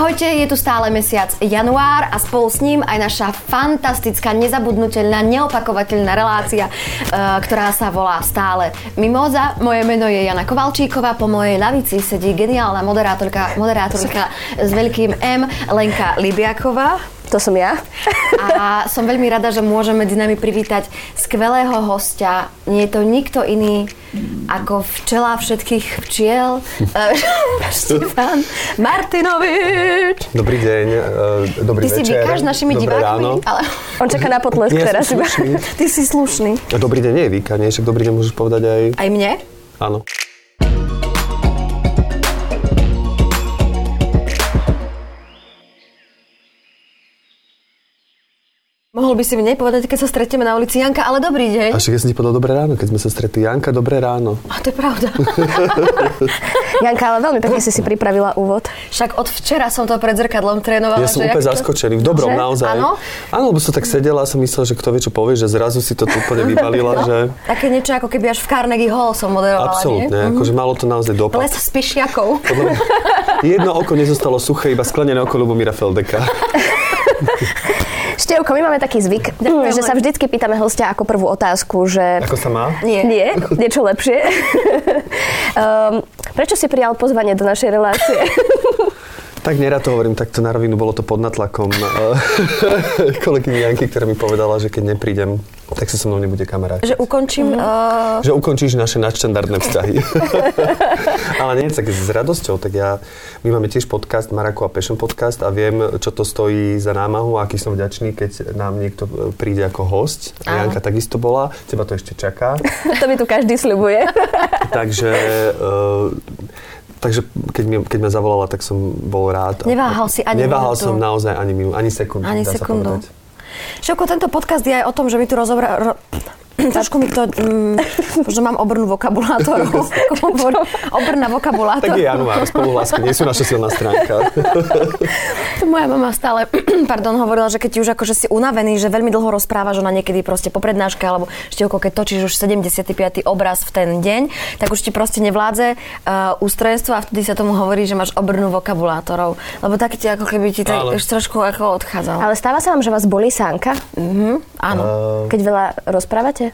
Ahojte, je tu stále mesiac január a spolu s ním aj naša fantastická, nezabudnutelná, neopakovateľná relácia, e, ktorá sa volá stále Mimoza. Moje meno je Jana Kovalčíková, po mojej lavici sedí geniálna moderátorka, moderátorka s veľkým M, Lenka Libiaková. To som ja. A som veľmi rada, že môžeme medzi nami privítať skvelého hostia. Nie je to nikto iný ako včela všetkých včiel. Eh, Štefan Martinovič. Dobrý deň, uh, dobrý Ty večer. si vykáš našimi dobré divákmi, ráno. ale On čaká na potlesk Nie, teraz. ty si slušný. Dobrý deň nie je výkanie, však dobrý deň môžeš povedať aj... Aj mne? Áno. Mohol by si mi nepovedať, keď sa stretneme na ulici Janka, ale dobrý deň. A však ja som ti povedal dobré ráno, keď sme sa stretli. Janka, dobré ráno. A to je pravda. Janka, ale veľmi pekne si si pripravila úvod. Však od včera som to pred zrkadlom trénovala. Ja som že úplne to- zaskočený, v dobrom Že? naozaj. Áno? Áno, lebo som tak sedela a som myslel, že kto vie, čo povie, že zrazu si to tu úplne vybalila, No, že... Také niečo ako keby až v Carnegie Hall som moderovala, Absolútne, nie? Mhm. akože malo to naozaj dopad. Ples s mňa Jedno oko nezostalo suché, iba sklenené oko Lubomíra Feldeka. Števko, my máme taký zvyk, Ďakujem, že sa vždycky pýtame hostia ako prvú otázku, že... Ako sa má? Nie. Nie, niečo lepšie. um, prečo si prijal pozvanie do našej relácie? Tak nerad to hovorím, takto na rovinu, bolo to pod natlakom eh, kolegyni Janky, ktorá mi povedala, že keď neprídem, tak sa so mnou nebude kamarát. Že ukončím... Uh, Že ukončíš naše nadštandardné vzťahy. Ale nie, tak s radosťou. Tak ja, my máme tiež podcast, Maraku a Passion podcast a viem, čo to stojí za námahu a aký som vďačný, keď nám niekto e, príde ako host. A Áno. Janka takisto bola, teba to ešte čaká. to mi tu každý sľubuje. Takže, uh, takže keď, mi, keď ma zavolala, tak som bol rád. Neváhal si ani Neváhal minútu. som naozaj ani minútu, ani sekundu. ani sekundu. Šoko, tento podcast je aj o tom, že my tu rozobrá... Ro... Trošku mi to... Mm, možno mám obrnú vokabulátorov. Obrná vokabulátor. Tak je január, spoluhlásky nie sú naša silná stránka. To moja mama stále, pardon, hovorila, že keď už akože si unavený, že veľmi dlho rozprávaš, ona niekedy proste po prednáške, alebo štievko, keď točíš už 75. obraz v ten deň, tak už ti proste nevládze uh, ústrojenstvo a vtedy sa tomu hovorí, že máš obrnú vokabulátorov. Lebo tak ti ako keby ti tak už trošku ako odchádzal. Ale stáva sa vám, že vás bolí sánka, Mhm, áno. Uh, keď veľa rozprávate?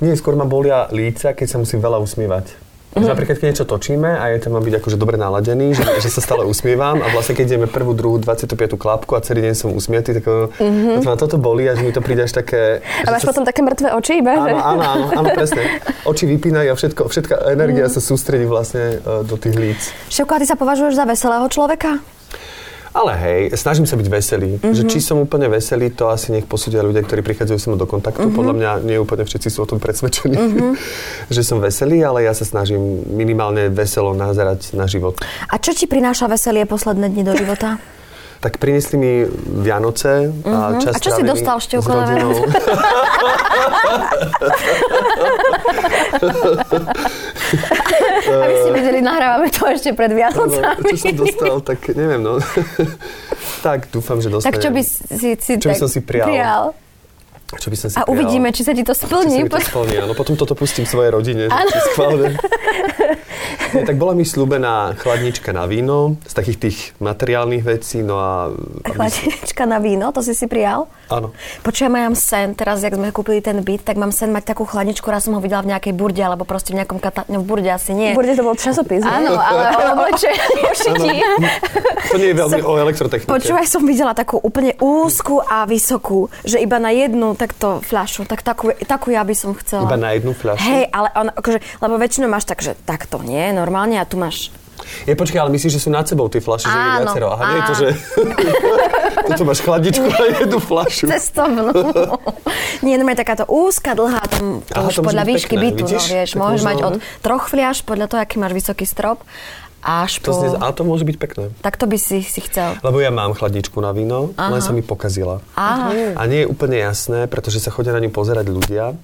Nie, skôr ma bolia líca, keď sa musím veľa usmievať. Mhm. Že Napríklad, keď niečo točíme a je tam mám byť akože dobre naladený, že, že sa stále usmievam a vlastne keď ideme prvú, druhú, 25. klapku a celý deň som usmiatý, tak mm-hmm. ma toto bolí a že mi to príde až také... A máš sa- potom také mŕtve oči iba? že? Áno, áno, áno, áno, presne. Oči vypínajú a všetko, všetká energia Mhm. sa sústredí vlastne e, do tých líc. Števko, a ty sa považuješ za veselého človeka? Ale hej, snažím sa byť veselý. Mm-hmm. Že či som úplne veselý, to asi nech posúdia ľudia, ktorí prichádzajú mnou do kontaktu. Mm-hmm. Podľa mňa nie úplne všetci sú o tom presvedčení, mm-hmm. že som veselý, ale ja sa snažím minimálne veselo nazerať na život. A čo ti prináša veselie posledné dni do života? Tak priniesli mi Vianoce a čas A čo si dostal, s Števko, na. Aby ste vedeli, nahrávame to ešte pred Áno, Vianocami. čo som dostal, tak neviem, no. tak dúfam, že dostanem. Tak čo by si, si, Čo by som si prijal? Čo by som si A prijal? uvidíme, či sa ti to Či sa splní. mi to splní, áno. Potom toto pustím svojej rodine, že Áno. schválne. Nie, tak bola mi slúbená chladnička na víno z takých tých materiálnych vecí, no a... Chladnička na víno, to si si prijal? Áno. Počujem, ja mám sen, teraz, jak sme kúpili ten byt, tak mám sen mať takú chladničku, raz som ho videla v nejakej burde, alebo proste v nejakom kata... No, v burde asi nie. Bude to bol časopis, nie? Áno, ale o oblečení. To nie je veľmi o elektrotechnike. Počúvaj, som videla takú úplne úzku a vysokú, že iba na jednu takto fľašu, tak takú, takú ja by som chcela. Iba na jednu fľašu? Hej, ale on, akože, lebo väčšinou máš tak, že takto nie, normálne a tu máš Je, počkaj, ale myslíš, že sú nad sebou tie fľaše, že je Áno, viacero. Aha, nie je to, áno. že... Toto máš chladničku na jednu fľašu. cestovnú. nie, no takáto úzka, dlhá, tam to Aha, už to podľa výšky pekné, bytu, vidíš? no vieš, Tak môžeš možno, mať od no. troch fliaš, podľa toho, aký máš vysoký strop, až To po... znie, ale to môže byť pekné. Tak to by si si chcel. Lebo ja mám chladničku na víno, Aha. len sa mi pokazila. Aha. A nie je úplne jasné, pretože sa chodia na ňu pozerať ľudia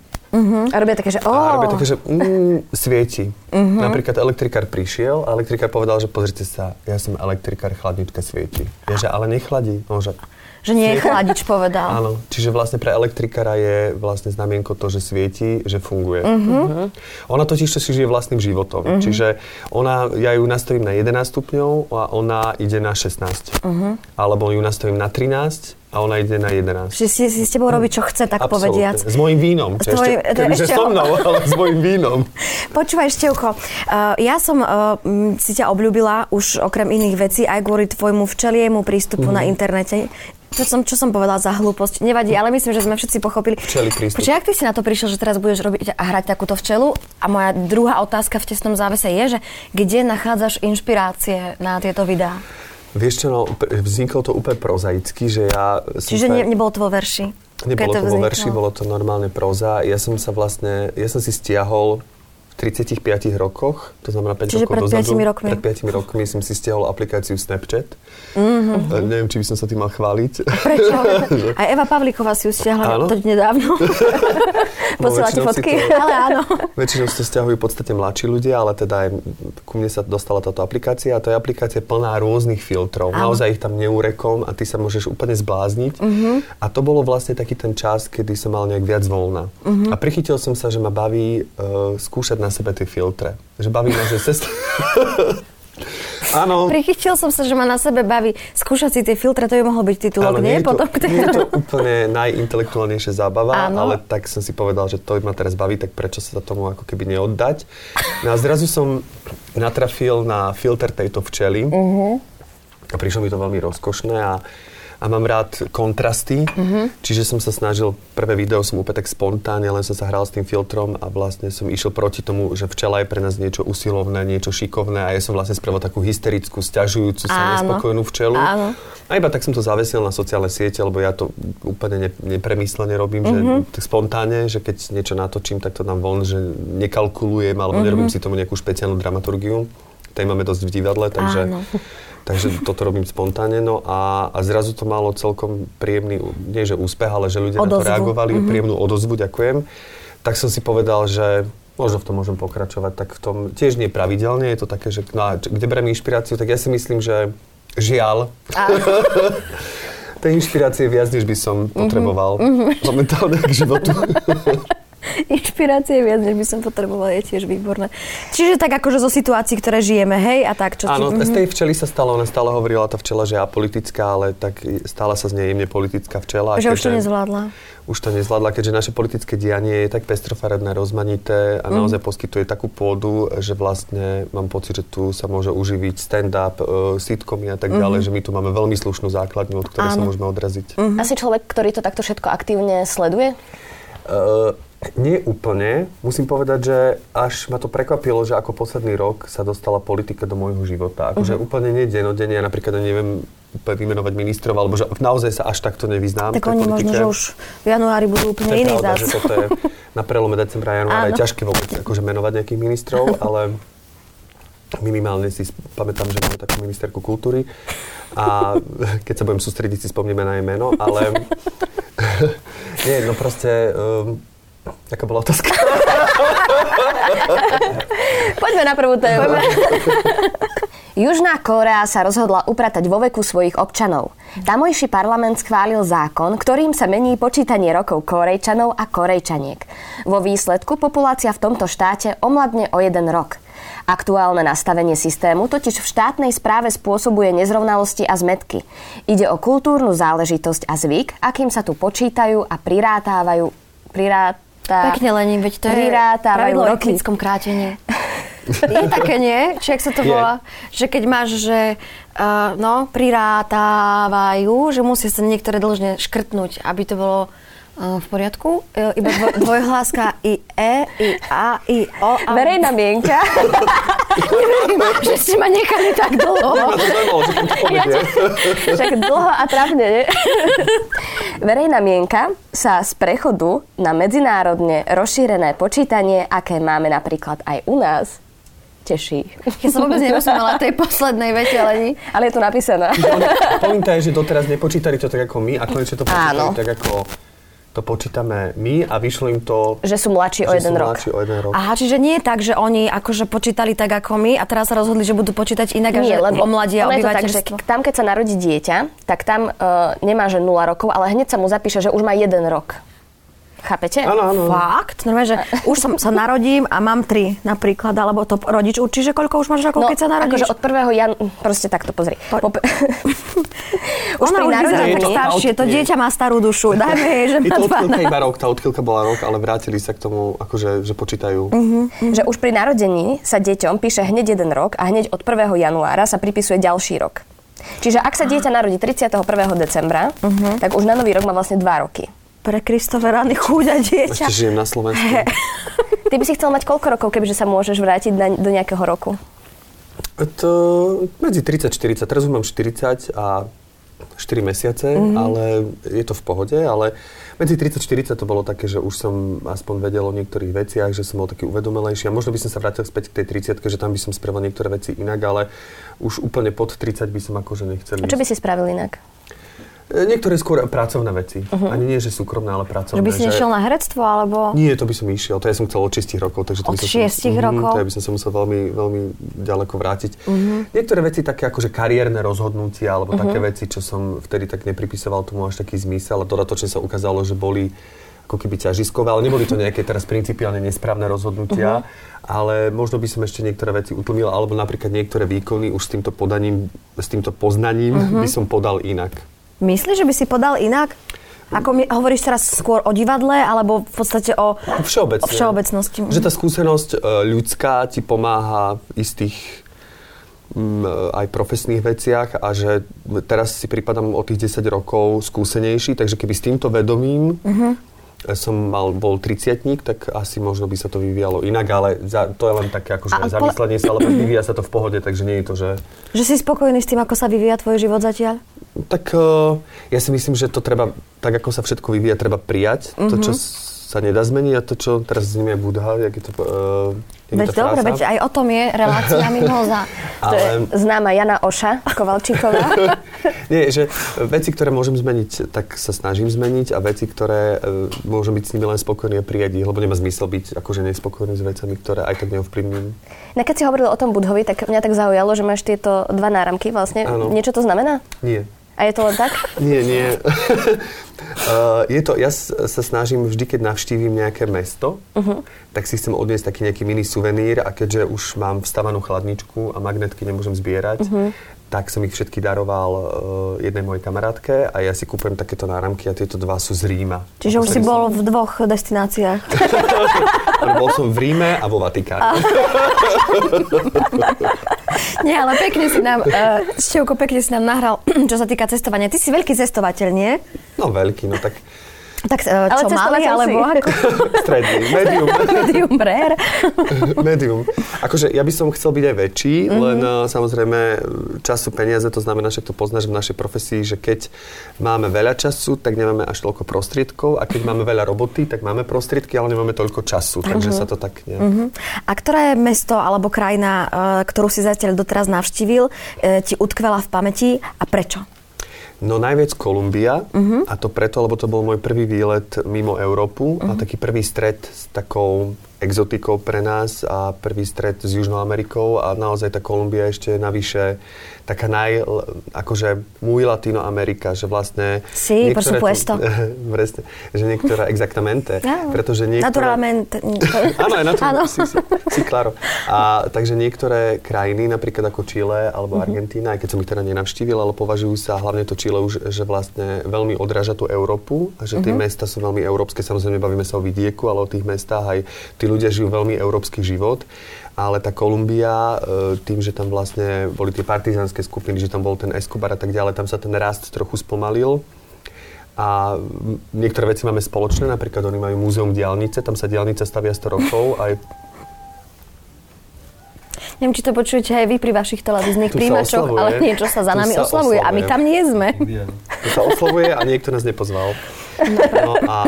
A robia také, že ó, a robia také, že mm, svieti. Napríklad elektrikár prišiel a elektrikár povedal, že pozrite sa, ja som elektrikár, chladnička svieti. Ja, že ale nechladí. On, že, Že nie je chladič povedal. Áno, čiže vlastne pre elektrikára je vlastne znamienko to, že svieti, že funguje. Uh-huh. Ona totiž to si žije vlastným životom. Uh-huh. Čiže ona, ja ju nastavím na 11 stupňov a ona ide na 16. Uh-huh. Alebo ju nastavím na 13 a ona ide na 11. Že si, si s tebou robí, čo chce, tak Absolutne. povediac. S mojim vínom. S tvoj, ešte, keby, že so mnou, ale s mojim vínom. Počúvaj, Števko, uh, ja som uh, si ťa obľúbila už okrem iných vecí aj kvôli tvojmu včeliemu prístupu mm. na internete. Čo som, čo som povedala za hlúposť? Nevadí, ale myslím, že sme všetci pochopili. Včeli prístup. Počkaj, jak ty si na to prišiel, že teraz budeš robiť a hrať takúto včelu? A moja druhá otázka v tesnom závese je, že kde nachádzaš inšpirácie na tieto videá? Vieš čo, no, vzniklo to úplne prozaicky, že ja... Čiže ne, nebolo to vo verši? Nebolo to, to vo verši, bolo to normálne proza. Ja som sa vlastne, ja som si stiahol 35 rokoch, to znamená 5 Čiže rokov pred dozadu. 5 rokmi. Pred 5 rokmi som si stiahol aplikáciu Snapchat. Mm-hmm. Neviem, či by som sa tým mal chváliť. Prečo? Aj Eva Pavlíková si ju stiahla áno? to nedávno. Posiela ti fotky? To, ale áno. Väčšinou si to stiahujú v podstate mladší ľudia, ale teda aj ku mne sa dostala táto aplikácia a to je aplikácia plná rôznych filtrov. Áno. Naozaj ich tam neúrekom a ty sa môžeš úplne zblázniť. Mm-hmm. A to bolo vlastne taký ten čas, kedy som mal nejak viac voľna. Mm-hmm. A prichytil som sa, že ma baví uh, skúšať na sebe tie filtre. Že baví ma, že cesta... Áno. Prichytil som sa, že ma na sebe baví skúšať si tie filtre, to by mohol byť titulok, Áno, nie? Nie, Potom, to, nie je to úplne najintelektuálnejšia zábava, Áno. ale tak som si povedal, že to ma teraz baví, tak prečo sa tomu ako keby neoddať. No a zrazu som natrafil na filter tejto včely uh-huh. a prišlo mi to veľmi rozkošné a a mám rád kontrasty, mm-hmm. čiže som sa snažil, prvé video som úplne tak spontánne, len som sa hral s tým filtrom a vlastne som išiel proti tomu, že včela je pre nás niečo usilovné, niečo šikovné a ja som vlastne spravil takú hysterickú, stiažujúcu sa, nespokojnú včelu. Áno. A iba tak som to zavesil na sociálne siete, lebo ja to úplne ne, nepremyslene robím, mm-hmm. že tak spontánne, že keď niečo natočím, tak to dám von, že nekalkulujem alebo mm-hmm. nerobím si tomu nejakú špeciálnu dramaturgiu. Tej máme dosť v divadle, takže... Áno. Takže toto robím spontánne. No a, a zrazu to malo celkom príjemný, nie že úspech, ale že ľudia odozvu. na to reagovali, mm-hmm. príjemnú odozvu, ďakujem. Tak som si povedal, že možno v tom môžem pokračovať, tak v tom tiež nie pravidelne, je to také, že no, kde beriem inšpiráciu, tak ja si myslím, že žiaľ, tej inšpirácie viac, než by som mhm. potreboval mm-hmm. momentálne k životu. inšpirácie viac, než by som potrebovala, je tiež výborné. Čiže tak akože zo situácií, ktoré žijeme, hej, a tak čo Áno, ti... z tej včely sa stalo, ona stále hovorila tá včela, že je apolitická, ale tak stále sa z nej jemne politická včela. Že už to nezvládla. Už to nezvládla, keďže naše politické dianie je tak pestrofarebné, rozmanité a mm. naozaj poskytuje takú pôdu, že vlastne mám pocit, že tu sa môže uživiť stand-up, uh, sitcomy a tak mm. ďalej, že my tu máme veľmi slušnú základňu, od ktorej sa môžeme odraziť. Mm. Asi človek, ktorý to takto všetko aktívne sleduje? Uh, nie úplne. Musím povedať, že až ma to prekvapilo, že ako posledný rok sa dostala politika do môjho života. Akože uh-huh. úplne nie denodenne, ja napríklad neviem úplne vymenovať ministrov, alebo že naozaj sa až takto nevyznám. Tak oni možno, že už v januári budú úplne iní zás. že toto je na prelome decembra a januára je ťažké vôbec akože menovať nejakých ministrov, ale minimálne si pamätám, že máme takú ministerku kultúry a keď sa budem sústrediť, si spomníme na jej meno, ale nie, no proste um, Aká bola otázka? Poďme na prvú tému. Južná Kórea sa rozhodla upratať vo veku svojich občanov. Tamojší parlament schválil zákon, ktorým sa mení počítanie rokov Korejčanov a Korejčaniek. Vo výsledku populácia v tomto štáte omladne o jeden rok. Aktuálne nastavenie systému totiž v štátnej správe spôsobuje nezrovnalosti a zmetky. Ide o kultúrnu záležitosť a zvyk, akým sa tu počítajú a prirátávajú, prirát, tá Pekne Lenin, veď to je pravidlo o etnickom krátení. Je také, nie? Či ak sa to volá? Že keď máš, že uh, no, prirátávajú, že musí sa niektoré dlžne škrtnúť, aby to bolo v poriadku. E, iba dvoj, dvojhláska i E, i A, i O. A... Verejná mienka. Neviem, že ste ma nechali tak dlho. Ja však dlho a trafne, nie? Verejná mienka sa z prechodu na medzinárodne rozšírené počítanie, aké máme napríklad aj u nás, teší. Ja som vôbec nerozumela tej poslednej vete, ale nie. Ale je tu napísané. Pointa je, že doteraz nepočítali to tak ako my a konečne to počítali tak ako to počítame my a vyšlo im to... Že sú mladší o jeden sú rok. mladší o jeden rok. Aha, čiže nie je tak, že oni akože počítali tak ako my a teraz sa rozhodli, že budú počítať inak a Nie, že lebo omladia ono je to tak, že tam, keď sa narodí dieťa, tak tam uh, nemá, že 0 rokov, ale hneď sa mu zapíše, že už má jeden rok. Chápete? Áno, áno. Fakt? Normálne, že už som sa narodím a mám tri napríklad, alebo to rodič určí, že koľko už máš rokov, keď sa narodíš? akože od 1. jan... Proste takto pozri. Po- už Ona pri narodení... tak to- staršie, to dieťa má starú dušu. Dajme jej, že Je má to odchýlka 12. iba rok, tá odchýlka bola rok, ale vrátili sa k tomu, akože, že počítajú. Mhm. že už pri narodení sa deťom píše hneď jeden rok a hneď od 1. januára sa pripisuje ďalší rok. Čiže ak sa dieťa narodí 31. decembra, Mhm. tak už na nový rok má vlastne 2 roky. Pre Kristove rany chúďa dieťa. Ešte žijem na Slovensku. Ty by si chcel mať koľko rokov, kebyže sa môžeš vrátiť na, do nejakého roku? To medzi 30-40, teraz už mám 40 a 4 mesiace, mm-hmm. ale je to v pohode, ale medzi 30-40 to bolo také, že už som aspoň vedel o niektorých veciach, že som bol taký uvedomelejší a možno by som sa vrátil späť k tej 30 že tam by som spravil niektoré veci inak, ale už úplne pod 30 by som akože nechcel A čo by si spravil inak? E, Niektoré skôr pracovné veci. Uh-huh. Ani nie, že súkromné, ale pracovné. Že by si nešiel na herectvo, alebo... Nie, to by som išiel. To ja som chcel od 6 rokov. Takže to Od by som šiestich Mhm, rokov? To ja by som sa musel veľmi, veľmi ďaleko vrátiť. Niektoré veci také akože kariérne rozhodnutia alebo také veci, čo som vtedy tak nepripisoval tomu až taký zmysel a dodatočne sa ukázalo, že boli ako keby ťažiskové, ale neboli to nejaké teraz principiálne nesprávne rozhodnutia, ale možno by som ešte niektoré veci utlmil, alebo napríklad niektoré výkony už s týmto podaním, s týmto poznaním by som podal inak. Myslíš, že by si podal inak? Ako mi, hovoríš teraz skôr o divadle, alebo v podstate o, Všeobecne. o všeobecnosti? Že tá skúsenosť e, ľudská ti pomáha v istých mm, aj profesných veciach a že teraz si pripadám o tých 10 rokov skúsenejší, takže keby s týmto vedomím som mal, bol 30 tak asi možno by sa to vyvíjalo inak, ale za, to je len také akože A- zamyslenie sa, ale vyvíja sa to v pohode, takže nie je to, že... Že si spokojný s tým, ako sa vyvíja tvoj život zatiaľ? Tak uh, ja si myslím, že to treba, tak ako sa všetko vyvíja, treba prijať to, čo sa nedá zmeniť a to, čo teraz z ním je Budha, jak je to, uh, Veď to dobre, veď aj o tom je relácia Mimoza. To je Ale- známa Jana Oša Kovalčíková. Nie, že veci, ktoré môžem zmeniť, tak sa snažím zmeniť a veci, ktoré e, môžem byť s nimi len spokojný a prijať ich, lebo nemá zmysel byť akože nespokojný s vecami, ktoré aj tak neovplyvňujú. No keď si hovoril o tom Budhovi, tak mňa tak zaujalo, že máš tieto dva náramky vlastne. Áno. Niečo to znamená? Nie. A je to len tak? Nie, nie. uh, je to, ja sa snažím vždy, keď navštívim nejaké mesto, uh-huh. tak si chcem odniesť taký nejaký mini suvenír a keďže už mám vstavanú chladničku a magnetky nemôžem zbierať, uh-huh. tak som ich všetky daroval uh, jednej mojej kamarátke a ja si kúpujem takéto náramky a tieto dva sú z Ríma. Čiže už si bol v dvoch destináciách. Bol som v Ríme a vo Vatikáne. Nie, ale pekne si nám, uh, Števko, pekne si nám nahral, čo sa týka cestovania. Ty si veľký cestovateľ, nie? No veľký, no tak Tak Ale čo, malý, cestovateľ alebo si. ako? stredný, medium. Medium rare. medium. Akože ja by som chcel byť aj väčší, Mhm. mm-hmm. len uh, samozrejme času peniaze, to znamená, že to poznáš v našej profesii, že keď máme veľa času, tak nemáme až toľko prostriedkov a keď máme veľa roboty, tak máme prostriedky, ale nemáme toľko času, takže Mhm. sa to tak nejak... Uh-huh. A ktoré mesto alebo krajina, uh, ktorú si zatiaľ doteraz navštívil, ti utkvela v pamäti a prečo? No najviac Kolumbia Mhm. a to preto, lebo to bol môj prvý výlet mimo Európu a Mhm. taký prvý stret s takou exotikou pre nás a prvý stret s Južnou Amerikou a naozaj tá Kolumbia ešte navyše taká naj, akože muy Latino Amerika, že vlastne... Sí, por supuesto. presne, že niektorá, exactamente, Ja. pretože niektoré... Naturalmente. Áno, je na to. Áno. Si, si, si, claro. A takže niektoré krajiny, napríklad ako Chile alebo Mhm. Argentína, aj keď som ich teda nenavštívil, ale považujú sa hlavne to Chile už, že vlastne veľmi odráža tú Európu a že tie Mhm. mesta sú veľmi európske. Samozrejme, bavíme sa o vidieku, ale o tých mestách aj tí ľudia žijú veľmi európsky život. Ale tá Kolumbia, e, tým, že tam vlastne boli tie partizánske skupiny, že tam bol ten Escobar a tak ďalej, tam sa ten rast trochu spomalil. A niektoré veci máme spoločné, napríklad oni majú múzeum diálnice, tam sa diálnica stavia 100 rokov, aj Neviem, či to počujete aj vy pri vašich televíznych Tu príjimačoch, oslavuje. ale niečo sa za Tu nami sa oslavuje a my oslavuje. tam nie sme. to sa oslavuje a niekto nás nepozval. No a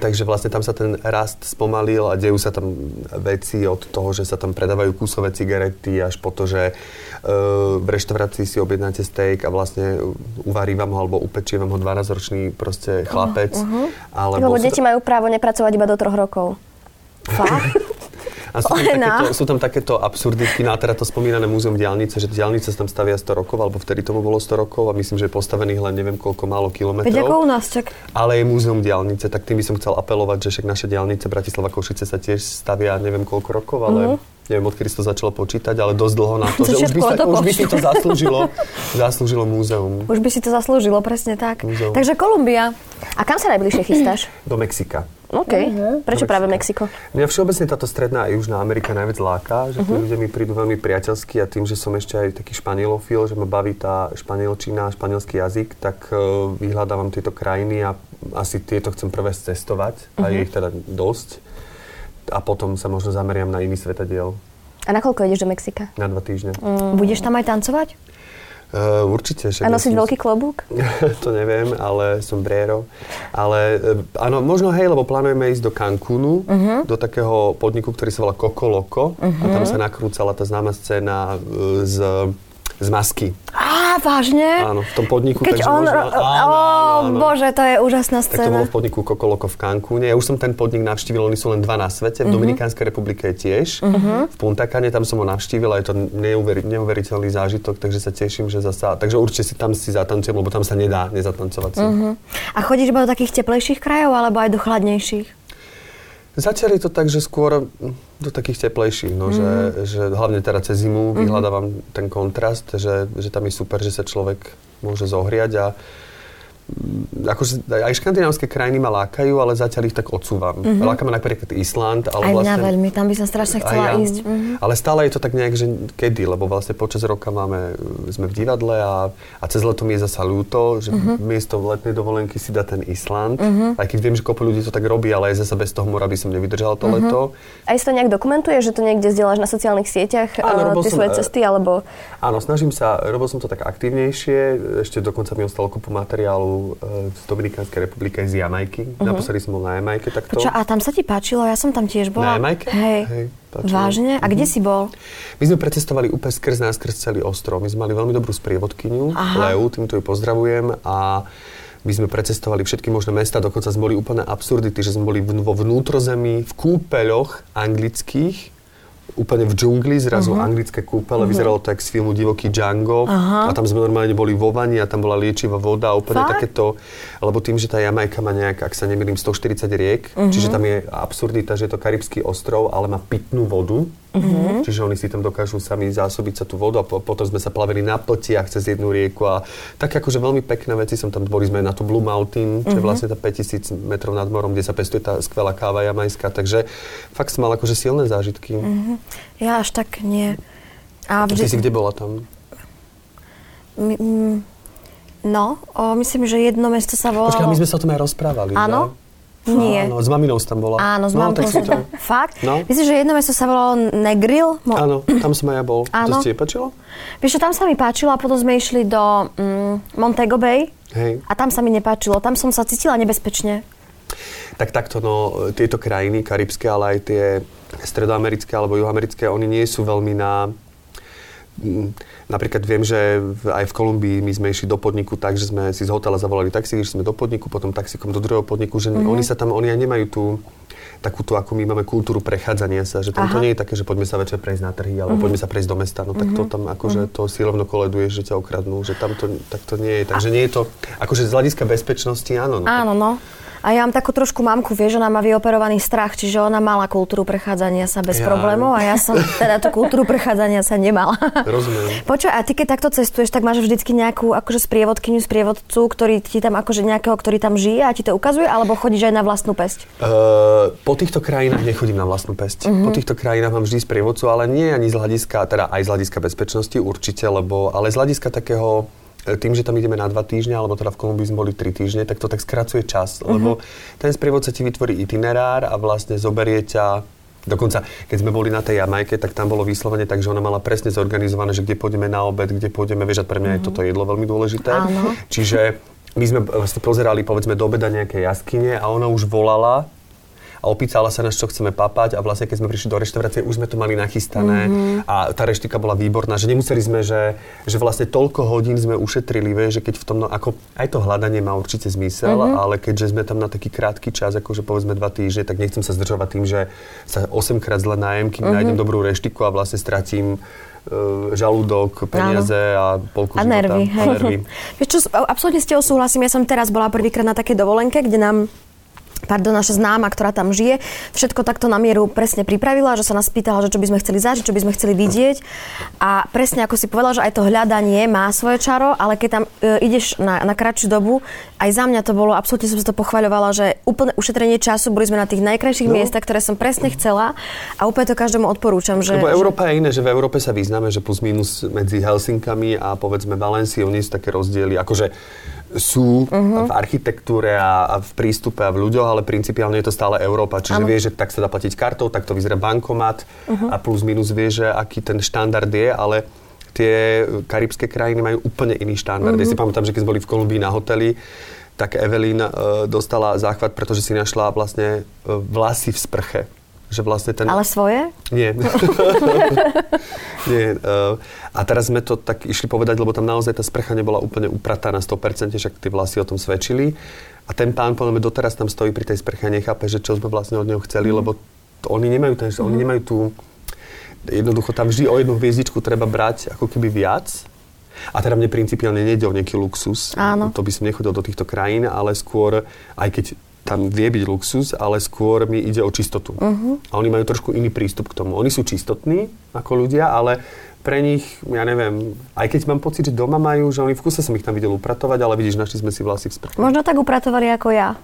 takže vlastne tam sa ten rast spomalil a dejú sa tam veci od toho, že sa tam predávajú kúsové cigarety až po to, že uh, v reštaurácii si objednáte steak a vlastne uvarí vám ho alebo upečie vám ho 12-ročný proste chlapec. Uh-huh. Alebo Lebo deti majú právo nepracovať iba do troch rokov. Fakt? A sú tam, takéto, sú tam takéto absurdity, no a teda to spomínané múzeum diálnice, že diálnice sa tam stavia 100 rokov, alebo vtedy tomu bolo 100 rokov a myslím, že je postavených len neviem koľko málo kilometrov. Veď ako u nás, čak. Ale je múzeum diálnice, tak tým by som chcel apelovať, že však naše diálnice Bratislava Košice sa tiež stavia neviem koľko rokov, ale mm-hmm. neviem, odkedy to začalo počítať, ale dosť dlho na to, to že už by, sa, už by si to zaslúžilo, zaslúžilo múzeum. Už by si to zaslúžilo, presne tak. Múzeum. Takže Kolumbia. A kam sa najbližšie chystáš? Do Mexika. OK. Uh-huh. Prečo práve Mexiko? Mňa všeobecne táto stredná a južná Amerika najviac láka, že uh-huh. tí ľudia mi prídu veľmi priateľskí a tým, že som ešte aj taký španielofil, že ma baví tá španielčina, španielský jazyk, tak uh, vyhľadávam tieto krajiny a asi tieto chcem prvé cestovať uh-huh. a je ich teda dosť. A potom sa možno zameriam na iný svetadiel. A na koľko ideš do Mexika? Na dva týždne. Mm. Budeš tam aj tancovať? Uh, určite. A nosiť ja veľký klobúk? to neviem, ale som brero. Ale uh, áno, možno hej, lebo plánujeme ísť do Cancúnu, uh-huh. do takého podniku, ktorý sa volá Coco Loco. Uh-huh. A tam sa nakrúcala tá známa scéna uh, z z masky. Á, vážne? Áno, v tom podniku. Keď on... Možno, áno, áno, áno. bože, to je úžasná scéna. Tak to bolo v podniku Kokoloko v Cancúne. Ja už som ten podnik navštívil, oni sú len dva na svete. V uh-huh. Dominikánskej republike tiež. Uh-huh. V Puntakane tam som ho navštívil a je to neuveri, neuveriteľný zážitok, takže sa teším, že zasa... Takže určite si tam si zatancujem, lebo tam sa nedá nezatancovať. Uh-huh. A chodíš iba do takých teplejších krajov, alebo aj do chladnejších? Začali to tak, že skôr do takých teplejších, no, mm. že, že hlavne teda cez zimu mm. vyhľadávam ten kontrast, že, že tam je super, že sa človek môže zohriať a akože aj škandinávské krajiny ma lákajú, ale zatiaľ ich tak odsúvam. Mm-hmm. Láka ma napríklad Island. Ale aj vlastne, mňa veľmi, tam by som strašne chcela ja, ísť. Mm-hmm. Ale stále je to tak nejak, že kedy, lebo vlastne počas roka máme, sme v divadle a, a cez leto mi je zasa ľúto, že mm-hmm. miesto v letnej dovolenky si dá ten Island. Mm-hmm. Aj keď viem, že kopu ľudí to tak robí, ale aj zase bez toho mora by som nevydržal to mm-hmm. leto. Aj si to nejak dokumentuje, že to niekde zdieľaš na sociálnych sieťach, Áno, tie som, svoje cesty, alebo... Áno, snažím sa, robil som to tak aktivnejšie, ešte dokonca mi ostalo kopu materiálu E, z Dominikánskej republiky, z Jamajky. Uh-huh. Naposledy som bol na Jamajke takto. Poča, a tam sa ti páčilo? Ja som tam tiež bola. Na Jamajke? Hej. Hej Vážne? A kde uh-huh. si bol? My sme precestovali úplne skrz nás, skrz celý ostrov. My sme mali veľmi dobrú sprievodkyňu, Leu, týmto ju pozdravujem. A my sme precestovali všetky možné mesta, dokonca sme boli úplne absurdity, že sme boli vo vnútrozemí, v kúpeľoch anglických, úplne v džungli, zrazu uh-huh. anglické kúpele, uh-huh. vyzeralo to jak z filmu Divoký Django uh-huh. a tam sme normálne boli vo vani a tam bola liečivá voda a úplne Fakt? takéto, lebo tým, že tá Jamajka má nejak, ak sa nemýlim, 140 riek, uh-huh. čiže tam je absurdita, že je to karibský ostrov, ale má pitnú vodu, Uh-huh. Čiže oni si tam dokážu sami zásobiť sa tú vodu a po, potom sme sa plavili na pltiach cez jednu rieku a tak akože veľmi pekné veci som tam, boli sme na to Blue Mountain, čo uh-huh. je mhm. vlastne tá 5000 metrov nad morom, kde sa pestuje tá skvelá káva jamajská, takže fakt som mal akože silné zážitky. Uh-huh. Ja až tak nie. A vždy... Ty si kde bola tam? My, mm, no, o, myslím, že jedno mesto sa volalo... Počkaj, my sme sa o tom aj rozprávali, Áno, nie. Áno, s maminou tam bola. Áno, s no, som tam. Fakt? No. Myslím, že jedno mesto sa volalo Negril? Mo- Áno, tam som aj ja bol. Áno. To ti páčilo? Vieš tam sa mi páčilo a potom sme išli do mm, Montego Bay. Hej. A tam sa mi nepáčilo. Tam som sa cítila nebezpečne. Tak takto, no, tieto krajiny, karibské, ale aj tie stredoamerické alebo juhoamerické, oni nie sú veľmi na Napríklad viem, že aj v Kolumbii my sme išli do podniku tak, že sme si z hotela zavolali taxík, išli sme do podniku, potom taxikom do druhého podniku, že mm-hmm. oni sa tam, oni aj nemajú tú takúto, ako my máme kultúru prechádzania sa, že tam Aha. to nie je také, že poďme sa večer prejsť na trhy, alebo mm-hmm. poďme sa prejsť do mesta, no tak to mhm. tam akože mm-hmm. to si rovno koleduje, že ťa okradnú, že tam to, tak to nie je. Takže nie je to, akože z hľadiska bezpečnosti áno. No, áno, no. A ja mám takú trošku mamku, vieš, ona má vyoperovaný strach, čiže ona mala kultúru prechádzania sa bez ja. problémov a ja som teda tú kultúru prechádzania sa nemala. Rozumiem. Počuj, a ty keď takto cestuješ, tak máš vždycky nejakú akože sprievodkyňu, sprievodcu, ktorý ti tam akože nejakého, ktorý tam žije a ti to ukazuje, alebo chodíš aj na vlastnú pesť? Uh, po týchto krajinách nechodím na vlastnú pesť. Uh-huh. Po týchto krajinách mám vždy sprievodcu, ale nie ani z hľadiska, teda aj z hľadiska bezpečnosti určite, lebo, ale z hľadiska takého tým, že tam ideme na dva týždne, alebo teda v Kolumbii sme boli tri týždne, tak to tak skracuje čas, uh-huh. lebo ten sprievodca ti vytvorí itinerár a vlastne zoberie ťa Dokonca, keď sme boli na tej Jamajke, tak tam bolo vyslovene tak, že ona mala presne zorganizované, že kde pôjdeme na obed, kde pôjdeme, vieš, a pre mňa uh-huh. je mhm. toto jedlo veľmi dôležité. Áno. Čiže my sme vlastne pozerali, povedzme, do obeda nejaké jaskyne a ona už volala a opýtala sa nás, čo chceme papať a vlastne keď sme prišli do reštaurácie, už sme to mali nachystané mm-hmm. a tá reštika bola výborná, že nemuseli sme, že, že vlastne toľko hodín sme ušetrili, vie, že keď v tom, no, ako aj to hľadanie má určite zmysel, mm-hmm. ale keďže sme tam na taký krátky čas, akože povedzme dva týždne, tak nechcem sa zdržovať tým, že sa 8 krát zle najem, kým mm-hmm. nájdem dobrú reštiku a vlastne stratím e, žalúdok, peniaze Áno. a polku a života. nervy. A nervy. Vieš čo, absolútne s tebou súhlasím. Ja som teraz bola prvýkrát na takej dovolenke, kde nám pardon, naša známa, ktorá tam žije, všetko takto na mieru presne pripravila, že sa nás pýtala, že čo by sme chceli zažiť, čo by sme chceli vidieť. A presne ako si povedala, že aj to hľadanie má svoje čaro, ale keď tam e, ideš na, na kratšiu dobu, aj za mňa to bolo, absolútne som sa to pochvaľovala, že úplne ušetrenie času, boli sme na tých najkrajších no. miestach, ktoré som presne chcela a úplne to každému odporúčam. Že, Lebo Európa je iné, že v Európe sa vyznáme, že plus minus medzi Helsinkami a povedzme Valenciou nie sú také rozdiely. Akože sú uh-huh. v architektúre a, a v prístupe a v ľuďoch, ale principiálne je to stále Európa. Čiže vie, že tak sa dá platiť kartou, tak to vyzerá bankomat uh-huh. a plus minus vie, že aký ten štandard je, ale tie karibské krajiny majú úplne iný štandard. Uh-huh. Ja si pamätám, že keď boli v Kolumbii na hoteli, tak Evelyn uh, dostala záchvat, pretože si našla vlastne uh, vlasy v sprche že vlastne ten... Ale svoje? Nie. Nie. Uh, a teraz sme to tak išli povedať, lebo tam naozaj tá sprcha nebola úplne upratá na 100%, však tie vlasy o tom svedčili. A ten pán, podľa mňa, doteraz tam stojí pri tej sprche a nechápe, že čo sme vlastne od neho chceli, mm. lebo to, oni nemajú ten, mm. oni nemajú tú... Jednoducho tam vždy o jednu hviezdičku treba brať ako keby viac, a teda mne principiálne nejde o nejaký luxus. Áno. To by som nechodil do týchto krajín, ale skôr, aj keď tam vie byť luxus, ale skôr mi ide o čistotu. Uh-huh. A oni majú trošku iný prístup k tomu. Oni sú čistotní ako ľudia, ale pre nich, ja neviem, aj keď mám pocit, že doma majú, že oni v kuse som ich tam videl upratovať, ale vidíš, našli sme si vlasy v sprche. Možno tak upratovali ako ja.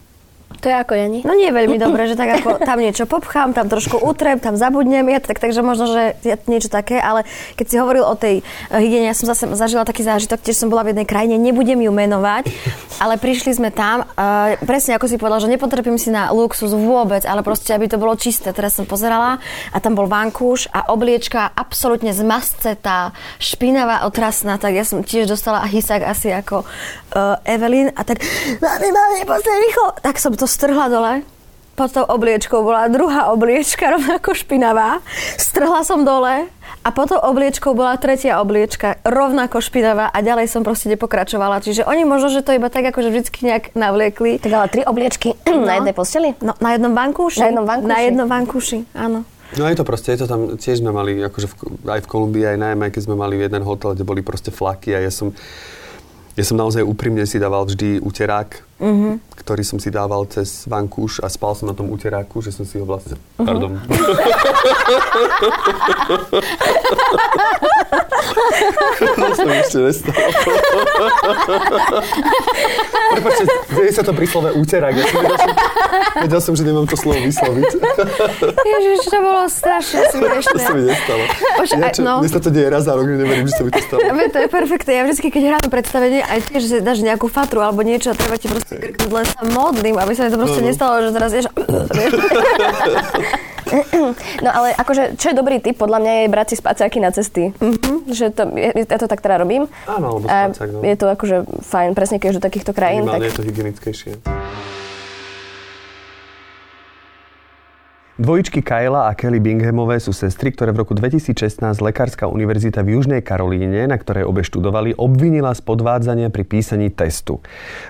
To je ako Jani. No nie veľmi dobré, že tak ako tam niečo popchám, tam trošku utrem, tam zabudnem, ja, tak, takže možno, že je niečo také, ale keď si hovoril o tej uh, hygiene, ja som zase zažila taký zážitok, tiež som bola v jednej krajine, nebudem ju menovať, ale prišli sme tam, uh, presne ako si povedal, že nepotrpím si na luxus vôbec, ale proste, aby to bolo čisté. Teraz som pozerala a tam bol vankúš a obliečka absolútne zmascetá, špinavá, otrasná, tak ja som tiež dostala hysak asi ako uh, Evelyn a tak, mami, mami, rýchlo. Tak som to strhla dole, pod tou obliečkou bola druhá obliečka, rovnako špinavá. Strhla som dole a pod tou obliečkou bola tretia obliečka, rovnako špinavá a ďalej som proste nepokračovala. Čiže oni možno, že to iba tak akože vždycky nejak navliekli. Tak ale tri obliečky no. na jednej posteli? No, na jednom vankúši. Na jednom vankúši. Na jednom vankúši, áno. No je to proste, je to tam, tiež sme mali, akože v, aj v Kolumbii, aj najmä, keď sme mali jeden hotel, kde boli proste flaky a ja som ja som naozaj úprimne si dával vždy uterák, uh-huh. ktorý som si dával cez vankúš a spal som na tom uteráku, že som si ho vlastne... Uh-huh. Pardon. to som ešte nestal. Prepačte, deje sa to pri slove úterák. Ja som, vedel, som, vedel som, že nemám to slovo vysloviť. Ježiš, to bolo strašne smiešné. To sa mi nestalo. Bože, ja, čo, no. Mne sa to deje raz za rok, neverím, že sa mi to stalo. to je perfektné. Ja vždy, keď hrám predstavenie, aj tiež, že dáš nejakú fatru alebo niečo a treba ti proste krknúť, len sa modlím, aby sa mi to proste no. nestalo, že teraz ješ... No ale akože, čo je dobrý tip, podľa mňa je brať si spacáky na cesty. Mm-hmm. Že to, ja to tak teda robím. Áno, alebo spacák, no. Je to akože fajn, presne keď do takýchto krajín. Minimálne tak... je to hygienickejšie. Dvojičky Kyla a Kelly Binghamové sú sestry, ktoré v roku 2016 Lekárska univerzita v Južnej Karolíne, na ktorej obe študovali, obvinila z podvádzania pri písaní testu.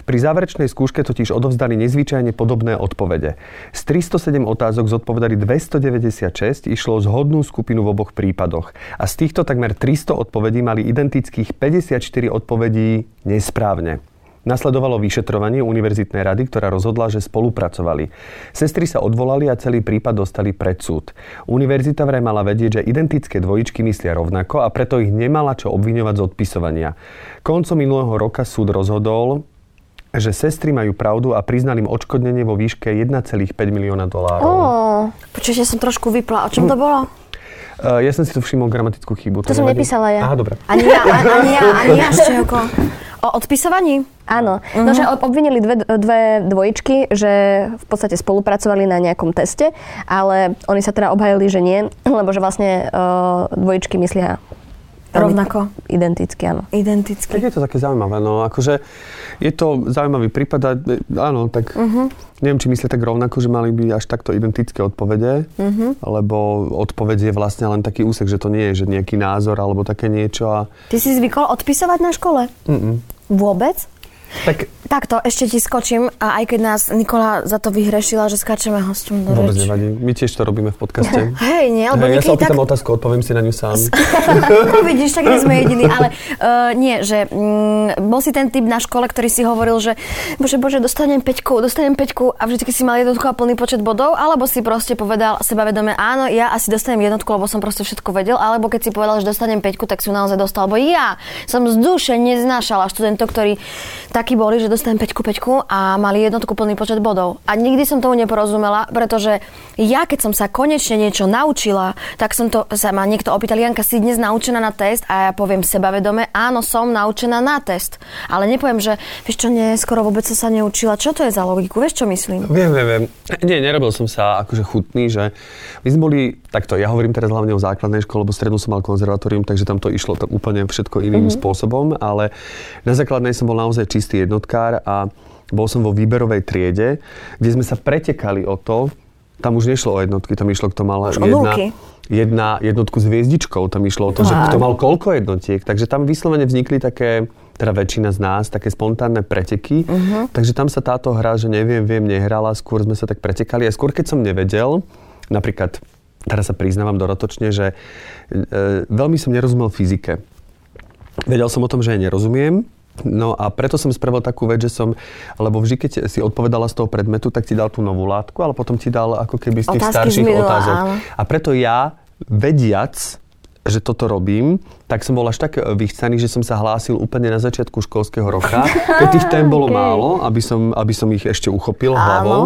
Pri záverečnej skúške totiž odovzdali nezvyčajne podobné odpovede. Z 307 otázok zodpovedali 296, išlo o zhodnú skupinu v oboch prípadoch. A z týchto takmer 300 odpovedí mali identických 54 odpovedí nesprávne. Nasledovalo vyšetrovanie univerzitnej rady, ktorá rozhodla, že spolupracovali. Sestry sa odvolali a celý prípad dostali pred súd. Univerzita vraj mala vedieť, že identické dvojičky myslia rovnako a preto ich nemala čo obviňovať z odpisovania. Koncom minulého roka súd rozhodol, že sestry majú pravdu a priznali im odškodnenie vo výške 1,5 milióna dolárov. Oh, počujte, som trošku vypla. O čom to bolo? Uh, ja som si tu všimol gramatickú chybu. To, to som nepísala ja. Aha, dobre. Ani ja, ani ja, ani ja, ešte O odpisovaní? Áno. Uh-huh. No, že obvinili dve, dve dvojičky, že v podstate spolupracovali na nejakom teste, ale oni sa teda obhajili, že nie, lebo že vlastne uh, dvojičky myslia Rovnako. Identicky, áno. Identicky. Tak je to také zaujímavé. No, akože je to zaujímavý prípad a e, áno, tak uh-huh. neviem, či myslíte tak rovnako, že mali by až takto identické odpovede, uh-huh. lebo odpoveď je vlastne len taký úsek, že to nie je, že nejaký názor alebo také niečo. A... Ty si zvykol odpisovať na škole? Mm-mm. Vôbec? Tak Takto, ešte ti skočím a aj keď nás Nikola za to vyhrešila, že skáčeme hostom do vôbec nevadí. My tiež to robíme v podcaste. Hej, nie, lebo Hej, ja sa niekedy tak... opýtam otázku, odpoviem si na ňu sám. No vidíš, tak nie sme jediní, ale uh, nie, že mm, bol si ten typ na škole, ktorý si hovoril, že bože, bože, dostanem peťku, dostanem peťku a vždycky si mal jednotku a plný počet bodov, alebo si proste povedal sebavedome, áno, ja asi dostanem jednotku, lebo som proste všetko vedel, alebo keď si povedal, že dostanem peťku, tak si ju naozaj dostal, lebo ja som z duše neznášala študentov, ktorí takí boli, že dostanem peťku, peťku a mali jednotku plný počet bodov. A nikdy som tomu neporozumela, pretože ja, keď som sa konečne niečo naučila, tak som to, sa ma niekto opýtal, Janka, si dnes naučená na test? A ja poviem sebavedome, áno, som naučená na test. Ale nepoviem, že vieš čo, nie, skoro vôbec som sa neučila. Čo to je za logiku? Vieš, čo myslím? Viem, viem, viem. Nie, nerobil som sa akože chutný, že my sme boli, takto, ja hovorím teraz hlavne o základnej škole, lebo strednú som mal konzervatórium, takže tam to išlo to úplne všetko iným mm-hmm. spôsobom, ale na základnej som bol naozaj čistý jednotkár a bol som vo výberovej triede, kde sme sa pretekali o to, tam už nešlo o jednotky, tam išlo, kto mal Už jedna, jedna jednotku s hviezdičkou, tam išlo o to, že Wow. kto mal koľko jednotiek, takže tam vyslovene vznikli také teda väčšina z nás, také spontánne preteky. Uh-huh. Takže tam sa táto hra, že neviem, viem, nehrala, skôr sme sa tak pretekali. A skôr, keď som nevedel, napríklad, teraz sa priznávam dodatočne, že e, veľmi som nerozumel fyzike. Vedel som o tom, že jej nerozumiem, No a preto som spravil takú vec, že som, lebo vždy, keď si odpovedala z toho predmetu, tak ti dal tú novú látku, ale potom ti dal ako keby z tých Otázky starších z minula, otázok. áno. A preto ja, vediac, že toto robím, tak som bol až tak e, vychcaný, že som sa hlásil úplne na začiatku školského roka, keď tých tém bolo Okej. málo, aby som, aby som ich ešte uchopil Áno. hlavou.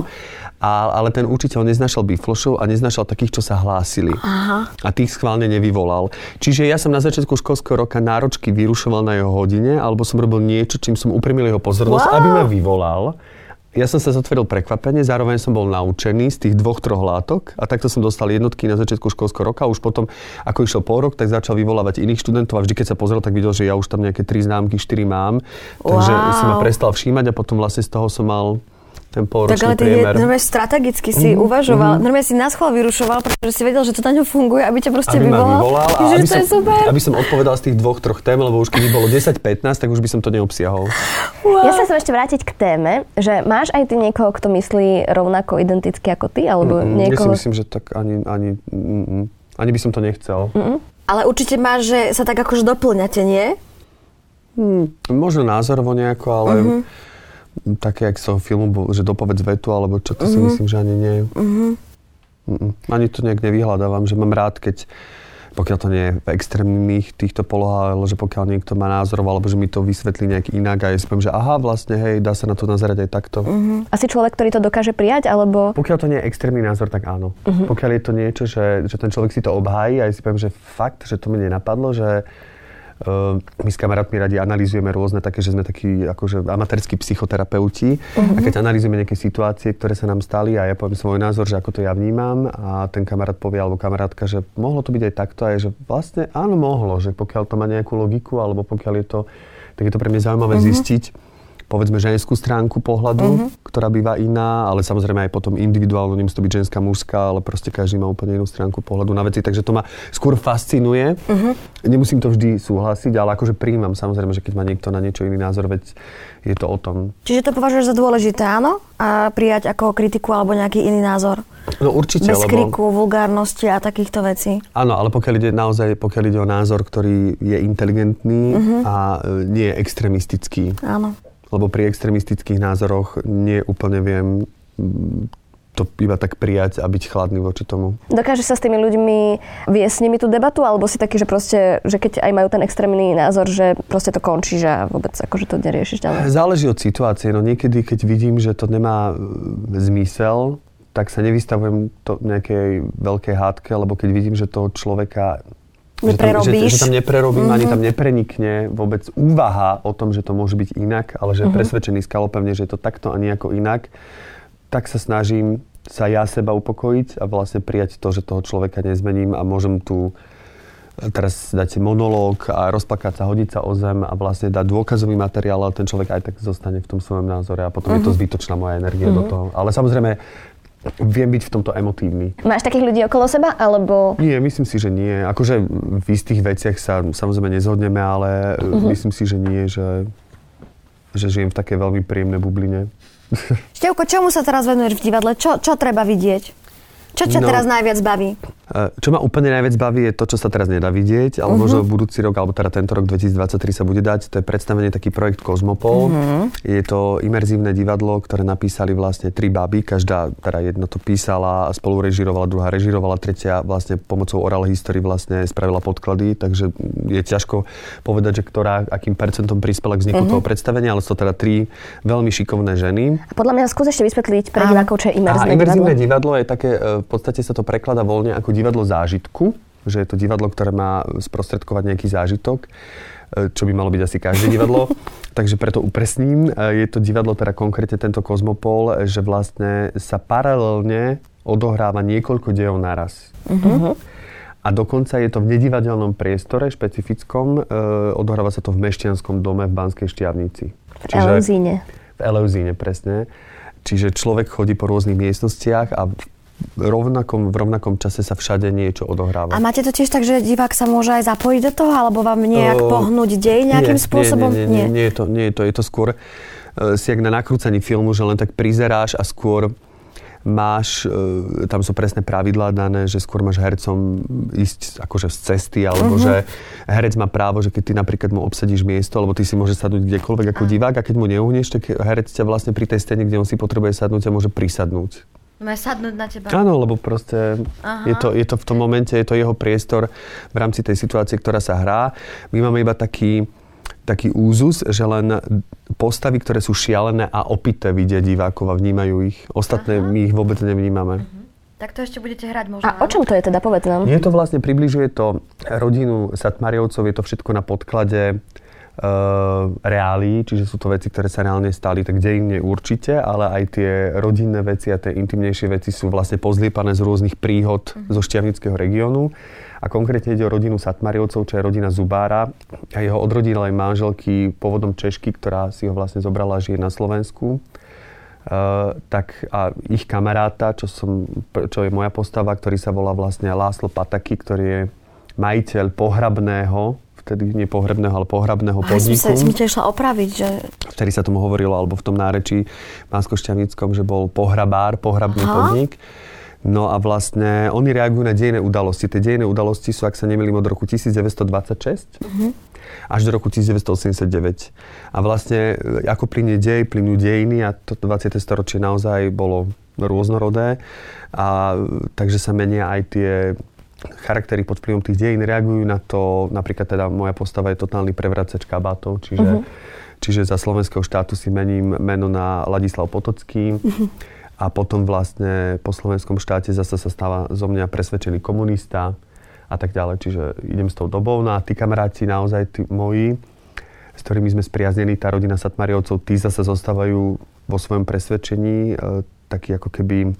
A, ale ten učiteľ neznašal biflošov a neznašal takých, čo sa hlásili. Aha. A tých schválne nevyvolal. Čiže ja som na začiatku školského roka náročky vyrušoval na jeho hodine, alebo som robil niečo, čím som upremil jeho pozornosť, Wow. aby ma vyvolal. Ja som sa zatvoril prekvapenie, zároveň som bol naučený z tých dvoch, troch látok a takto som dostal jednotky na začiatku školského roka. Už potom, ako išiel pol rok, tak začal vyvolávať iných študentov a vždy, keď sa pozrel, tak videl, že ja už tam nejaké tri známky, štyri mám. Takže Wow. si ma prestal všímať a potom vlastne z toho som mal ten Tak polročný ale ty priemer. normálne strategicky si uvažoval, normálne si nás chvíľu vyrušoval, pretože si vedel, že to na ňom funguje, aby ťa proste aby vyvolal. vyvolal a aby to som, je super. aby som odpovedal z tých dvoch, troch tém, lebo už keď by bolo 10-15, tak už by som to neobsiahol. Wow. Ja sa chcem ešte vrátiť k téme, že máš aj ty niekoho, kto myslí rovnako identicky ako ty, alebo Mm, Ja si niekoho... myslím, že tak ani, ani, mm, ani by som to nechcel. Ale určite máš, že sa tak akože doplňate, nie? Mm, možno názorovo nejako, ale Mhm. mm-hmm. Také, jak z toho filmu, že dopovedz vetu, alebo čo, to si Mhm. myslím, že ani nie. Mm-mm. Ani to nejak nevyhľadávam, že mám rád, keď pokiaľ to nie je v extrémnych týchto polohách, ale že pokiaľ niekto má názor, alebo že mi to vysvetlí nejak inak a ja si poviem, že aha, vlastne, hej, dá sa na to nazerať aj takto. Mhm. Asi človek, ktorý to dokáže prijať, alebo... Pokiaľ to nie je extrémny názor, tak áno. Uh-huh. Pokiaľ je to niečo, že, že ten človek si to obhájí a ja si poviem, že fakt, že to mi nenapadlo, že my s kamarátmi radi analýzujeme rôzne také, že sme takí akože amatérskí psychoterapeuti uh-huh. a keď analýzujeme nejaké situácie, ktoré sa nám stali a ja poviem svoj názor, že ako to ja vnímam a ten kamarát povie alebo kamarátka, že mohlo to byť aj takto a je, že vlastne áno, mohlo, že pokiaľ to má nejakú logiku alebo pokiaľ je to, tak je to pre mňa zaujímavé uh-huh. zistiť, povedzme ženskú stránku pohľadu, uh-huh. ktorá býva iná, ale samozrejme aj potom individuálne, nemusí to byť ženská, mužská, ale proste každý má úplne inú stránku pohľadu na veci, takže to ma skôr fascinuje. Uh-huh. Nemusím to vždy súhlasiť, ale akože príjmam samozrejme, že keď má niekto na niečo iný názor, veď je to o tom. Čiže to považuješ za dôležité, áno? A prijať ako kritiku alebo nejaký iný názor? No určite, Bez lebo... kriku, vulgárnosti a takýchto vecí. Áno, ale pokiaľ ide naozaj, pokiaľ ide o názor, ktorý je inteligentný uh-huh. a e, nie je extrémistický. Áno. Lebo pri extrémistických názoroch nie úplne viem to iba tak prijať a byť chladný voči tomu. Dokáže sa s tými ľuďmi viesť s nimi tú debatu, alebo si taký, že proste, že keď aj majú ten extrémny názor, že proste to končí, že vôbec akože to neriešiš ďalej. Záleží od situácie. No niekedy, keď vidím, že to nemá zmysel, tak sa nevystavujem to nejakej veľkej hádke, lebo keď vidím, že toho človeka že tam, že, Neprerobíš. že tam neprerobím, mm-hmm. ani tam neprenikne vôbec úvaha o tom, že to môže byť inak, ale že je presvedčený skalopevne, že je to takto a nejako inak, tak sa snažím sa ja seba upokojiť a vlastne prijať to, že toho človeka nezmením a môžem tu teraz dať si monológ a rozplakať sa, hodiť sa o zem a vlastne dať dôkazový materiál, ale ten človek aj tak zostane v tom svojom názore a potom uh-huh. je to zbytočná moja energia uh-huh. do toho. Ale samozrejme, viem byť v tomto emotívny. Máš takých ľudí okolo seba, alebo... Nie, myslím si, že nie. Akože v istých veciach sa samozrejme nezhodneme, ale uh-huh. myslím si, že nie, že, že žijem v takej veľmi príjemnej bubline. Števko, čomu sa teraz venuješ v divadle? Čo, čo treba vidieť? Čo ťa no, teraz najviac baví? E, čo ma úplne najviac baví je to, čo sa teraz nedá vidieť, ale uh-huh. možno budúci rok, alebo teda tento rok 2023 sa bude dať. To je predstavenie taký projekt Kozmopol. Uh-huh. Je to imerzívne divadlo, ktoré napísali vlastne tri baby. Každá, teda jedna to písala, spolu režirovala, druhá režirovala, tretia vlastne pomocou oral history vlastne spravila podklady, takže je ťažko povedať, že ktorá, akým percentom prispela k vzniku uh-huh. toho predstavenia, ale sú to teda tri veľmi šikovné ženy. A podľa mňa skús ešte vysvetliť pre divákov, čo je imerzívne, imerzívne divadlo. divadlo je také, e, v podstate sa to prekladá voľne ako divadlo zážitku, že je to divadlo, ktoré má sprostredkovať nejaký zážitok e, čo by malo byť asi každé divadlo. Takže preto upresním. E, je to divadlo, teda konkrétne tento Kozmopol, že vlastne sa paralelne odohráva niekoľko dejov naraz. Uh-huh. A dokonca je to v nedivadelnom priestore špecifickom. E, odohráva sa to v Mešťanskom dome v Banskej Štiavnici. V Eleuzíne. V Eleuzíne, presne. Čiže človek chodí po rôznych miestnostiach a v rovnakom, v rovnakom čase sa všade niečo odohráva. A máte to tiež tak, že divák sa môže aj zapojiť do toho, alebo vám nejak uh, pohnúť dej nejakým nie, spôsobom? Nie, nie, nie, nie, nie, je to, nie je to, je to skôr uh, si jak na nakrúcaní filmu, že len tak prizeráš a skôr máš, uh, tam sú presné pravidlá dané, že skôr máš hercom ísť akože z cesty, alebo uh-huh. že herec má právo, že keď ty napríklad mu obsadíš miesto, alebo ty si môžeš sadnúť kdekoľvek ako divák a keď mu neuhneš, tak herec ťa vlastne pri tej scéne, kde on si potrebuje sadnúť, a môže prisadnúť. Má sadnúť na teba. Áno, lebo proste je to, je to v tom momente, je to jeho priestor v rámci tej situácie, ktorá sa hrá. My máme iba taký, taký úzus, že len postavy, ktoré sú šialené a opité vidia divákov a vnímajú ich. Ostatné Aha. my ich vôbec nevnímame. Uh-huh. Tak to ešte budete hrať možno. A o čom to je teda, povedz nám. Je to vlastne, približuje to rodinu Satmariovcov, je to všetko na podklade uh, reálí, čiže sú to veci, ktoré sa reálne stali, tak dejinne určite, ale aj tie rodinné veci a tie intimnejšie veci sú vlastne pozliepané z rôznych príhod mm-hmm. zo Šťavnického regiónu. A konkrétne ide o rodinu Satmariovcov, čo je rodina Zubára a jeho odrodinalej manželky pôvodom Češky, ktorá si ho vlastne zobrala a žije na Slovensku. Uh, tak a ich kamaráta, čo, som, čo je moja postava, ktorý sa volá vlastne Láslo Pataky, ktorý je majiteľ pohrabného vtedy nie pohrebného, ale pohrabného podniku. Ja som ťa išla opraviť, že... Vtedy sa tomu hovorilo, alebo v tom nárečí pánsko že bol pohrabár, pohrabný Aha. podnik. No a vlastne oni reagujú na dejné udalosti. Tie dejné udalosti sú, ak sa nemýlim, od roku 1926 uh-huh. Až do roku 1989. A vlastne ako plynie dej, plynú dejiny a to 20. storočie naozaj bolo rôznorodé. A takže sa menia aj tie charaktery pod vplyvom tých dejín reagujú na to, napríklad teda moja postava je totálny prevracač kabátov, čiže, uh-huh. čiže za slovenského štátu si mením meno na Ladislav Potocký uh-huh. a potom vlastne po slovenskom štáte zase sa stáva zo mňa presvedčený komunista a tak ďalej. Čiže idem s tou dobou. No a tí kamaráti naozaj, tí moji, s ktorými sme spriaznení, tá rodina Satmariovcov, tí zase zostávajú vo svojom presvedčení e, taký ako keby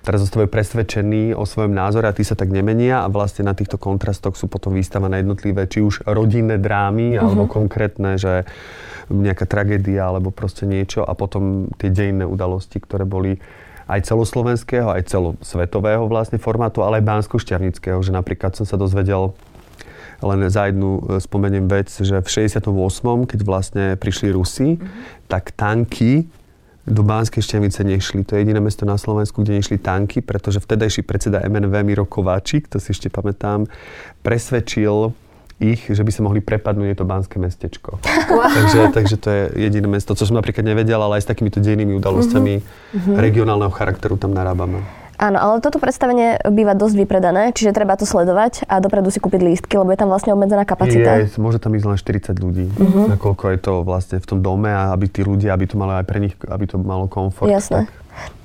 teraz zostávajú presvedčení o svojom názore a tí sa tak nemenia a vlastne na týchto kontrastoch sú potom výstavané jednotlivé, či už rodinné drámy, uh-huh. alebo konkrétne, že nejaká tragédia alebo proste niečo a potom tie dejinné udalosti, ktoré boli aj celoslovenského, aj celosvetového vlastne formátu, ale aj bánsko že napríklad som sa dozvedel len za jednu e, spomeniem vec, že v 68. keď vlastne prišli Rusi, mm-hmm. tak tanky do Banskej Štiavnice nešli. To je jediné mesto na Slovensku, kde nešli tanky, pretože vtedajší predseda MNV Miro Kováčik, to si ešte pamätám, presvedčil ich, že by sa mohli prepadnúť, je to Banské mestečko. Wow. takže, takže to je jediné mesto, čo som napríklad nevedel, ale aj s takýmito dejnými udalosťami mm-hmm. regionálneho charakteru tam narábame. Áno, ale toto predstavenie býva dosť vypredané, čiže treba to sledovať a dopredu si kúpiť lístky, lebo je tam vlastne obmedzená kapacita. Je, môže tam ísť len 40 ľudí, uh-huh. nakoľko je to vlastne v tom dome a aby tí ľudia, aby to malo aj pre nich, aby to malo komfort. Jasné.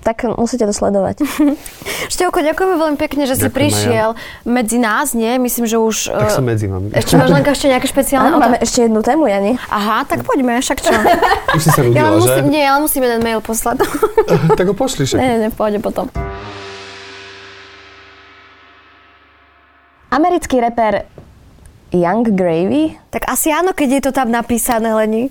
Tak... tak musíte to sledovať. Števko, ďakujeme veľmi pekne, že Ďakujem si prišiel ja. medzi nás, nie? Myslím, že už... Tak som medzi vami. Ešte máš len ešte nejaké špeciálne... Áno, máme ešte jednu tému, Jani. Aha, tak poďme, však čo? Už si sa rudila, ja musím, že? Nie, ale musím jeden mail poslať. tak ho pošli však. Nie, nie, pôjde potom. Americký reper Young Gravy. Tak asi áno, keď je to tam napísané, Leni.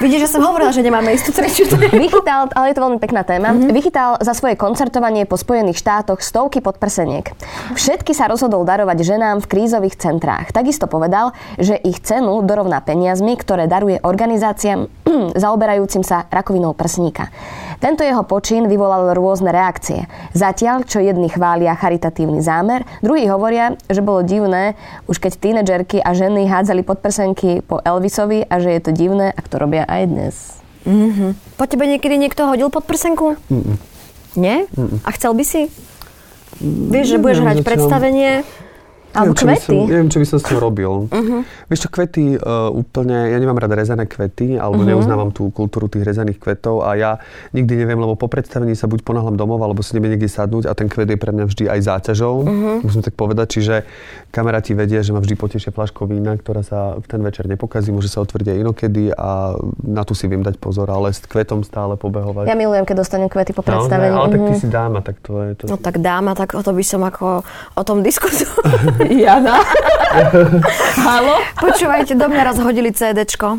Vidíš, že som hovorila, že nemáme istú trečiu. Vychytal, ale je to veľmi pekná téma, mm-hmm. vychytal za svoje koncertovanie po Spojených štátoch stovky podprseniek. Všetky sa rozhodol darovať ženám v krízových centrách. Takisto povedal, že ich cenu dorovná peniazmi, ktoré daruje organizáciám zaoberajúcim sa rakovinou prsníka. Tento jeho počin vyvolal rôzne reakcie. Zatiaľ, čo jedni chvália charitatívny zámer, druhí hovoria, že bolo divné, už keď tínedžerky a ženy hádzali podprsenky po Elvisovi a že je to divné, ak to robia aj dnes. Mm-hmm. Po tebe niekedy niekto hodil podprsenku? Mm-mm. Nie? Mm-mm. A chcel by si? Vieš, že budeš hrať predstavenie, alebo neviem, kvety? Som, neviem, čo by som s tým robil. Uh-huh. Vieš čo, kvety uh, úplne, ja nemám rada rezané kvety, alebo uh-huh. neuznávam tú kultúru tých rezaných kvetov a ja nikdy neviem, lebo po predstavení sa buď ponáhľam domov, alebo si neviem niekde sadnúť a ten kvet je pre mňa vždy aj záťažou, uh-huh. musím tak povedať. Čiže kamaráti vedia, že ma vždy potešia flaškou vína, ktorá sa v ten večer nepokazí, môže sa otvoriť aj inokedy a na tu si viem dať pozor, ale s kvetom stále pobehovať. Ja milujem, keď dostanem kvety po predstavení. No, ale uh-huh. tak ty si dáma, tak to je to. No tak dáma, tak o to by som ako o tom diskutoval. Jana. Halo? Počúvajte, do mňa raz hodili CDčko.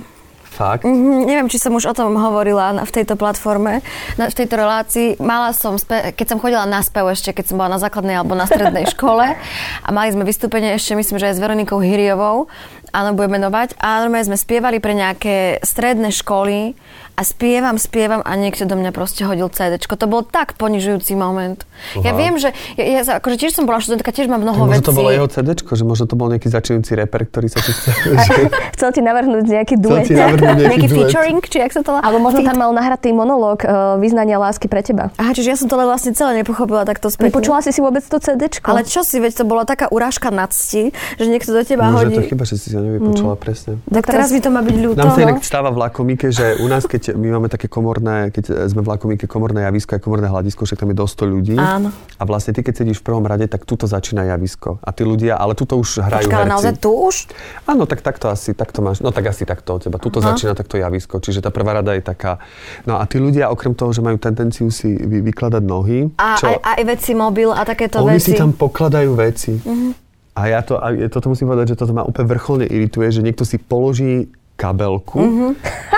Fakt? Mm-hmm, neviem, či som už o tom hovorila na, v tejto platforme, na, v tejto relácii. Mala som, spe, keď som chodila na spev ešte, keď som bola na základnej alebo na strednej škole a mali sme vystúpenie ešte, myslím, že aj s Veronikou Hyriovou, áno, budeme menovať. A normálne sme spievali pre nejaké stredné školy a spievam, spievam a niekto do mňa proste hodil CD. To bol tak ponižujúci moment. Uha. Ja viem, že ja, ja akože tiež som bola študentka, tiež mám mnoho vecí. Možno to bolo jeho CD, že možno to bol nejaký začínajúci reper, ktorý sa ti chcel... chcel ti navrhnúť nejaký duet. Chcel ti navrhnúť nejaký, nejaký duet. featuring, či jak sa to Alebo možno tam mal nahratý monológ uh, vyznania lásky pre teba. Aha, čiže ja som to vlastne celé nepochopila takto späť. Nepočula si si vôbec to CD. Ale čo si, veď to bola taká urážka nad cti, že niekto do teba Možno hodí. to chyba, že si sa nevypočula mm. presne. Tak teraz mi to má byť ľúto. Nám sa inak stáva v Lakomike, že u nás, keď my máme také komorné, keď sme v Lakomike komorné javisko a komorné hľadisko, však tam je dosť ľudí. Áno. A vlastne ty, keď sedíš v prvom rade, tak tuto začína javisko. A tí ľudia, ale tuto už hrajú Počká, herci. naozaj tu už? Áno, tak takto asi, takto máš, no tak asi takto od teba. Tuto Aha. začína takto javisko, čiže tá prvá rada je taká. No a tí ľudia, okrem toho, že majú tendenciu si vy, vykladať nohy. A čo, aj, aj veci mobil a takéto oni veci. si tam pokladajú veci. Uh-huh. A ja to, a toto musím povedať, že toto ma úplne vrcholne irituje, že niekto si položí kabelku mm-hmm.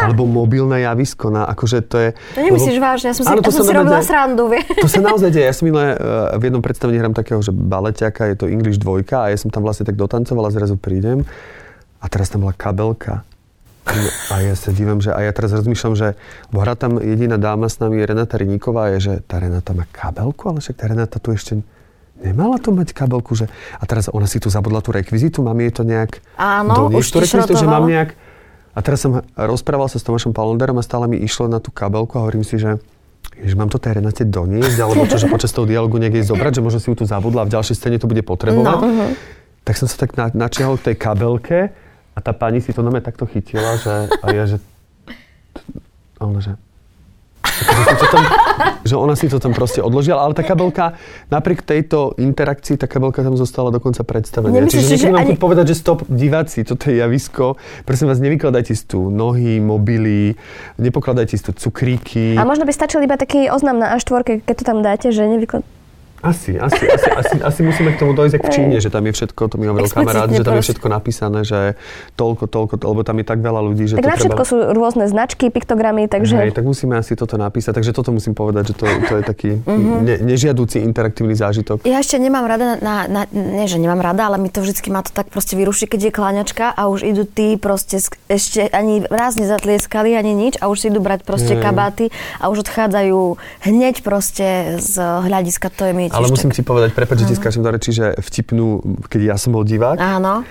alebo mobilné javisko na, akože to je... To nemyslíš lebo, vážne, ja som si, áno, ja som si robila deje, srandu, vie. To sa naozaj deje. Ja som milé, uh, v jednom predstavení hrám takého, že baleťaka, je to English dvojka a ja som tam vlastne tak dotancovala, zrazu prídem a teraz tam bola kabelka. A ja sa dívam, že a ja teraz rozmýšľam, že bo hrá tam jediná dáma s nami, je Renata Riníková, je, že tá Renata má kabelku, ale však tá Renata tu ešte nemala to mať kabelku, že a teraz ona si tu zabudla tú rekvizitu, mám jej to nejak Áno, doniesť, už rekvizitu, že mám nejak a teraz som rozprával sa s Tomášom Palonderom a stále mi išlo na tú kabelku a hovorím si, že že mám to tej Renate doniesť, alebo čo, že počas toho dialogu niekde zobrať, že možno si ju tu zabudla a v ďalšej scéne to bude potrebovať. No, uh-huh. Tak som sa tak na, načiahol k tej kabelke a tá pani si to na mňa takto chytila, že, a ja, že... A ona, že že, tam, že ona si to tam proste odložila, ale tá kabelka, napriek tejto interakcii, tá kabelka tam zostala do konca predstavenia. Nemyslíš, Čiže že ani... povedať, že stop, diváci, toto je javisko. Prosím vás, nevykladajte si tu nohy, mobily, nepokladajte si tu cukríky. A možno by stačil iba taký oznam na A4, keď to tam dáte, že nevykladajte asi, asi, asi, asi, asi musíme k tomu dojsť ako v Číne, že tam je všetko, to mi hovoril kamarát, že tam je všetko napísané, že toľko, toľko, lebo tam je tak veľa ľudí, že tak to na všetko treba... sú rôzne značky, piktogramy, takže... Hej, tak musíme asi toto napísať, takže toto musím povedať, že to, to je taký mm-hmm. ne, nežiadúci interaktívny zážitok. Ja ešte nemám rada, na, na, nie že nemám rada, ale mi to vždycky ma to tak proste vyruší, keď je kláňačka a už idú tí proste ešte ani raz nezatlieskali, ani nič a už si idú brať proste kabáty a už odchádzajú hneď proste z hľadiska, to je mi Ale musím tak... ti povedať, prepáč, že ti skáčem do reči, že vtipnú, keď ja som bol divák, Áno.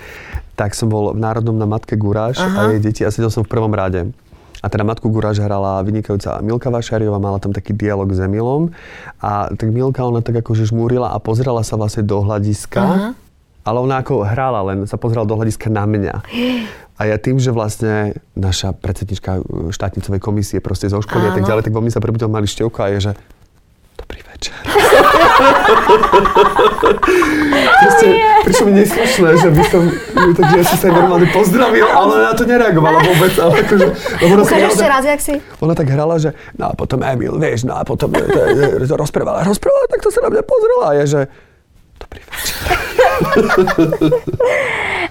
tak som bol v Národnom na Matke Guráš Aha. a jej deti a sedel som v prvom rade. A teda Matku Guráš hrala vynikajúca Milka Vašariová, mala tam taký dialog s Emilom. A tak Milka, ona tak akože žmúrila a pozrela sa vlastne do hľadiska. Aha. Ale ona ako hrala, len sa pozrela do hľadiska na mňa. A ja tým, že vlastne naša predsednička štátnicovej komisie proste zo školy Áno. a tak ďalej, tak vo mne sa prebudil malý števko a je, že dobrý večer. Proste, prišlo mi neslušné, že by som, takže ja som sa normálne pozdravil, ale na to nereagovala vôbec. Ale akože, lebo ona Ukáž ešte raz, jak si? Ona tak hrala, že no a potom Emil, vieš, no a potom to, to, to rozprávala, rozprávala, tak to sa na mňa pozrela a ja, že dobrý večer.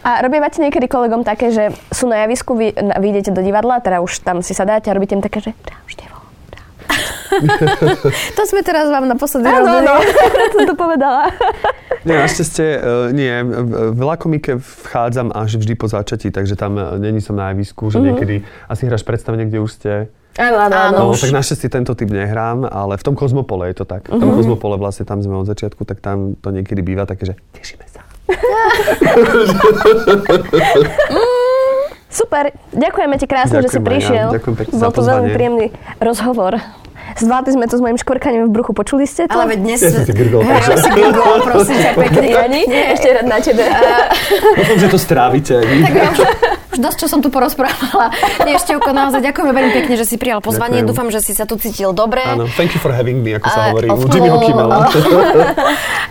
A robívate niekedy kolegom také, že sú na javisku, vy, vy idete do divadla, teda už tam si sadáte a robíte im také, že čau, števo. To sme teraz vám naposledy Áno, robili. áno, som to povedala. Nie, našťastie, uh, nie. V Lakomike vchádzam až vždy po začatí, takže tam uh, není som na javisku, že niekedy asi hráš predstavenie, kde už ste. Áno, áno, áno. No, už. tak našťastie tento typ nehrám, ale v tom Kozmopole je to tak. V tom Kozmopole vlastne tam sme od začiatku, tak tam to niekedy býva také, že tešíme sa. Super, ďakujeme ti krásne, že si Ďakujem aj ja. prišiel. Ďakujem pekne Bol to veľmi príjemný rozhovor. Zvládli sme to s mojim škorkaním v bruchu, počuli ste to? Ale veď dnes... Ja som si grgol, Hej, takže. si grgol, prosím ťa, pekne. Jani, ešte rád na tebe. Dúfam, že to strávite. Tak ja už, už dosť, čo som tu porozprávala. Nie, Števko, naozaj ďakujeme veľmi pekne, že si prijal pozvanie. Ďakujem. Dúfam, že si sa tu cítil dobre. Áno, thank you for having me, ako sa A- hovorí. U Jimmyho. Kimmela.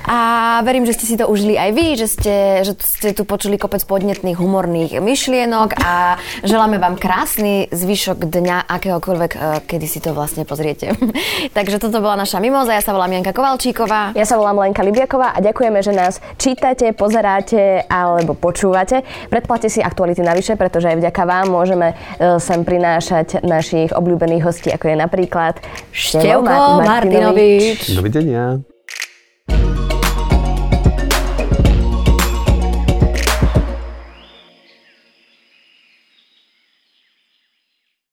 A verím, že ste si to užili aj vy, že ste, že ste tu počuli kopec podnetných, humorných myšlienok a želáme vám krásny zvyšok dňa, akéhokoľvek, eh, kedy si to vlastne pozriete. Takže toto bola naša mimoza, ja sa volám Janka Kovalčíková. Ja sa volám Lenka Libiaková a ďakujeme, že nás čítate, pozeráte alebo počúvate. Predplatte si aktuality navyše, pretože aj vďaka vám môžeme e, sem prinášať našich obľúbených hostí, ako je napríklad Števko Martinovič. Dovidenia.